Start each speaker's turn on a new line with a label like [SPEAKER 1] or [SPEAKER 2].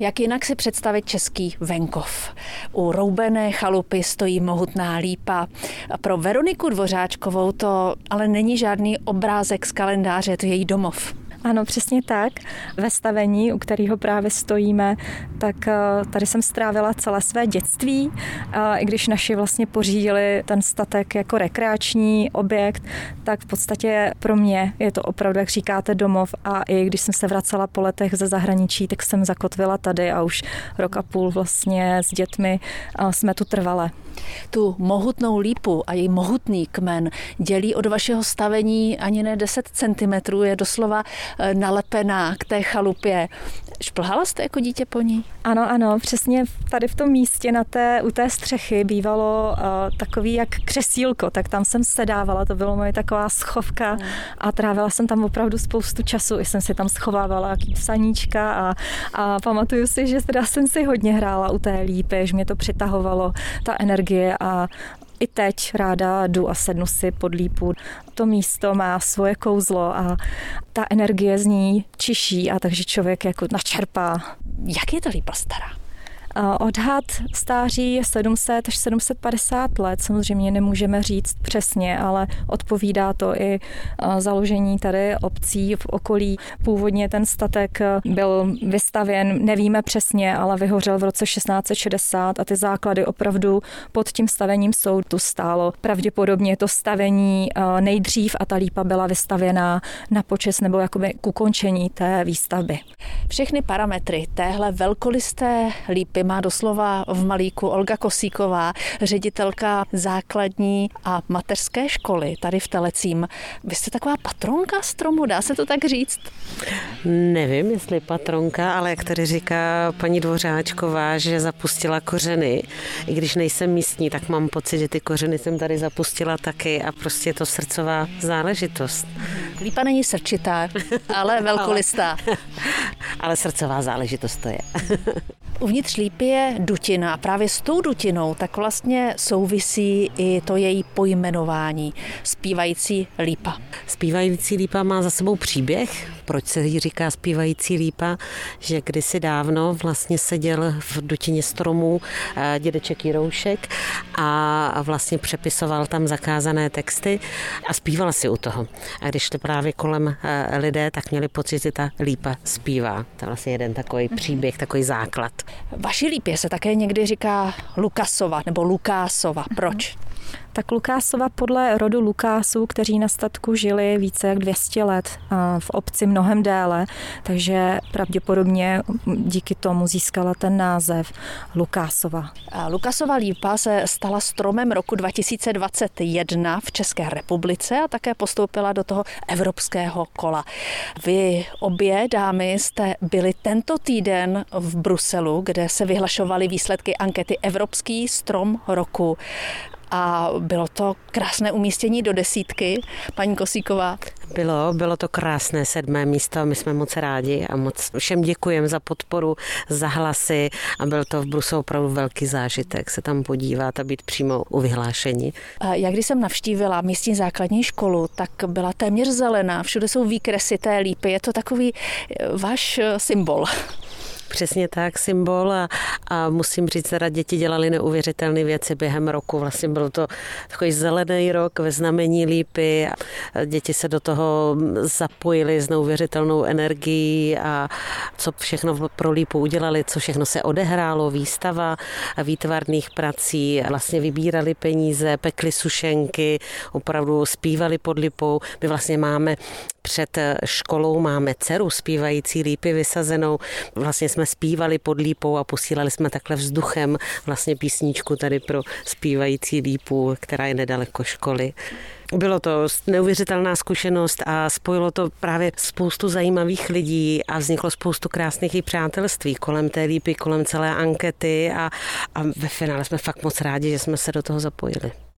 [SPEAKER 1] Jak jinak si představit český venkov? U roubené chalupy stojí mohutná lípa. Pro Veroniku Dvořáčkovou to ale není žádný obrázek z kalendáře, to je její domov.
[SPEAKER 2] Ano, přesně tak. Ve stavení, u kterého právě stojíme, tak eh, tady jsem strávila celé své dětství, i když naši vlastně pořídili ten statek jako rekreační objekt, tak v podstatě pro mě je to opravdu, jak říkáte, domov a i když jsem se vracela po letech ze zahraničí, tak jsem zakotvila tady a už rok a půl vlastně s dětmi jsme tu trvale.
[SPEAKER 1] Tu mohutnou lípu a její mohutný kmen dělí od vašeho stavení ani ne 10 cm, je doslova Eh, nalepená k té chalupě. Šplhala jste jako dítě po ní?
[SPEAKER 2] Ano, ano, přesně tady v tom místě na té, u té střechy bývalo uh, takový jak křesílko, tak tam jsem sedávala, to bylo moje taková schovka hmm. a trávila jsem tam opravdu spoustu času, i jsem si tam schovávala psaníčka a, a pamatuju si, že teda jsem si hodně hrála u té lípy, že mě to přitahovalo, ta energie a i teď ráda jdu a sednu si pod lípu. To místo má svoje kouzlo a ta energie z ní čiší a takže člověk jako načerpá.
[SPEAKER 1] Jak je ta lípa stará?
[SPEAKER 2] Odhad stáří je 700 až 750 let, samozřejmě nemůžeme říct přesně, ale odpovídá to i založení tady obcí v okolí. Původně ten statek byl vystavěn, nevíme přesně, ale vyhořel v roce 1660 a ty základy opravdu pod tím stavením jsou tu stálo. Pravděpodobně to stavení nejdřív a ta lípa byla vystavěná na počes nebo jakoby k ukončení té výstavby.
[SPEAKER 1] Všechny parametry téhle velkolisté lípy má doslova v Malíku Olga Kosíková, ředitelka základní a mateřské školy tady v Telecím. Vy jste taková patronka stromu, dá se to tak říct?
[SPEAKER 3] Nevím, jestli patronka, ale jak tady říká paní Dvořáčková, že zapustila kořeny. I když nejsem místní, tak mám pocit, že ty kořeny jsem tady zapustila taky a prostě je to srdcová záležitost.
[SPEAKER 1] Lípa není srčitá, ale velkolistá.
[SPEAKER 3] ale, ale srdcová záležitost to je.
[SPEAKER 1] Uvnitř lípy je dutina a právě s tou dutinou tak vlastně souvisí i to její pojmenování, zpívající lípa.
[SPEAKER 3] Zpívající lípa má za sebou příběh, proč se jí říká zpívající lípa, že kdysi dávno vlastně seděl v dutině stromů eh, dědeček Jiroušek a vlastně přepisoval tam zakázané texty a zpíval si u toho. A když šli právě kolem eh, lidé, tak měli pocit, že ta lípa zpívá. To je vlastně jeden takový příběh, takový základ.
[SPEAKER 1] Vaší lípě se také někdy říká Lukasova nebo Lukásova. Proč?
[SPEAKER 2] tak Lukásova podle rodu Lukásů, kteří na statku žili více jak 200 let v obci mnohem déle, takže pravděpodobně díky tomu získala ten název Lukásova.
[SPEAKER 1] Lukasova lípa se stala stromem roku 2021 v České republice a také postoupila do toho evropského kola. Vy obě dámy jste byli tento týden v Bruselu, kde se vyhlašovaly výsledky ankety Evropský strom roku a bylo to krásné umístění do desítky, paní Kosíková.
[SPEAKER 3] Bylo, bylo to krásné sedmé místo, my jsme moc rádi a moc všem děkujeme za podporu, za hlasy a byl to v Bruselu opravdu velký zážitek se tam podívat a být přímo u vyhlášení.
[SPEAKER 1] Jak když jsem navštívila místní základní školu, tak byla téměř zelená, všude jsou výkresy té lípy, je to takový eh, váš eh, symbol.
[SPEAKER 3] Přesně tak, symbol a, a musím říct, teda děti dělali neuvěřitelné věci během roku. Vlastně byl to takový zelený rok ve znamení lípy děti se do toho zapojili s neuvěřitelnou energií a co všechno pro lípu udělali, co všechno se odehrálo, výstava výtvarných prací, vlastně vybírali peníze, pekli sušenky, opravdu zpívali pod lipou. My vlastně máme před školou máme dceru zpívající lípy vysazenou. Vlastně jsme zpívali pod lípou a posílali jsme takhle vzduchem vlastně písničku tady pro zpívající lípu, která je nedaleko školy. Bylo to neuvěřitelná zkušenost a spojilo to právě spoustu zajímavých lidí a vzniklo spoustu krásných i přátelství kolem té lípy, kolem celé ankety a, a ve finále jsme fakt moc rádi, že jsme se do toho zapojili.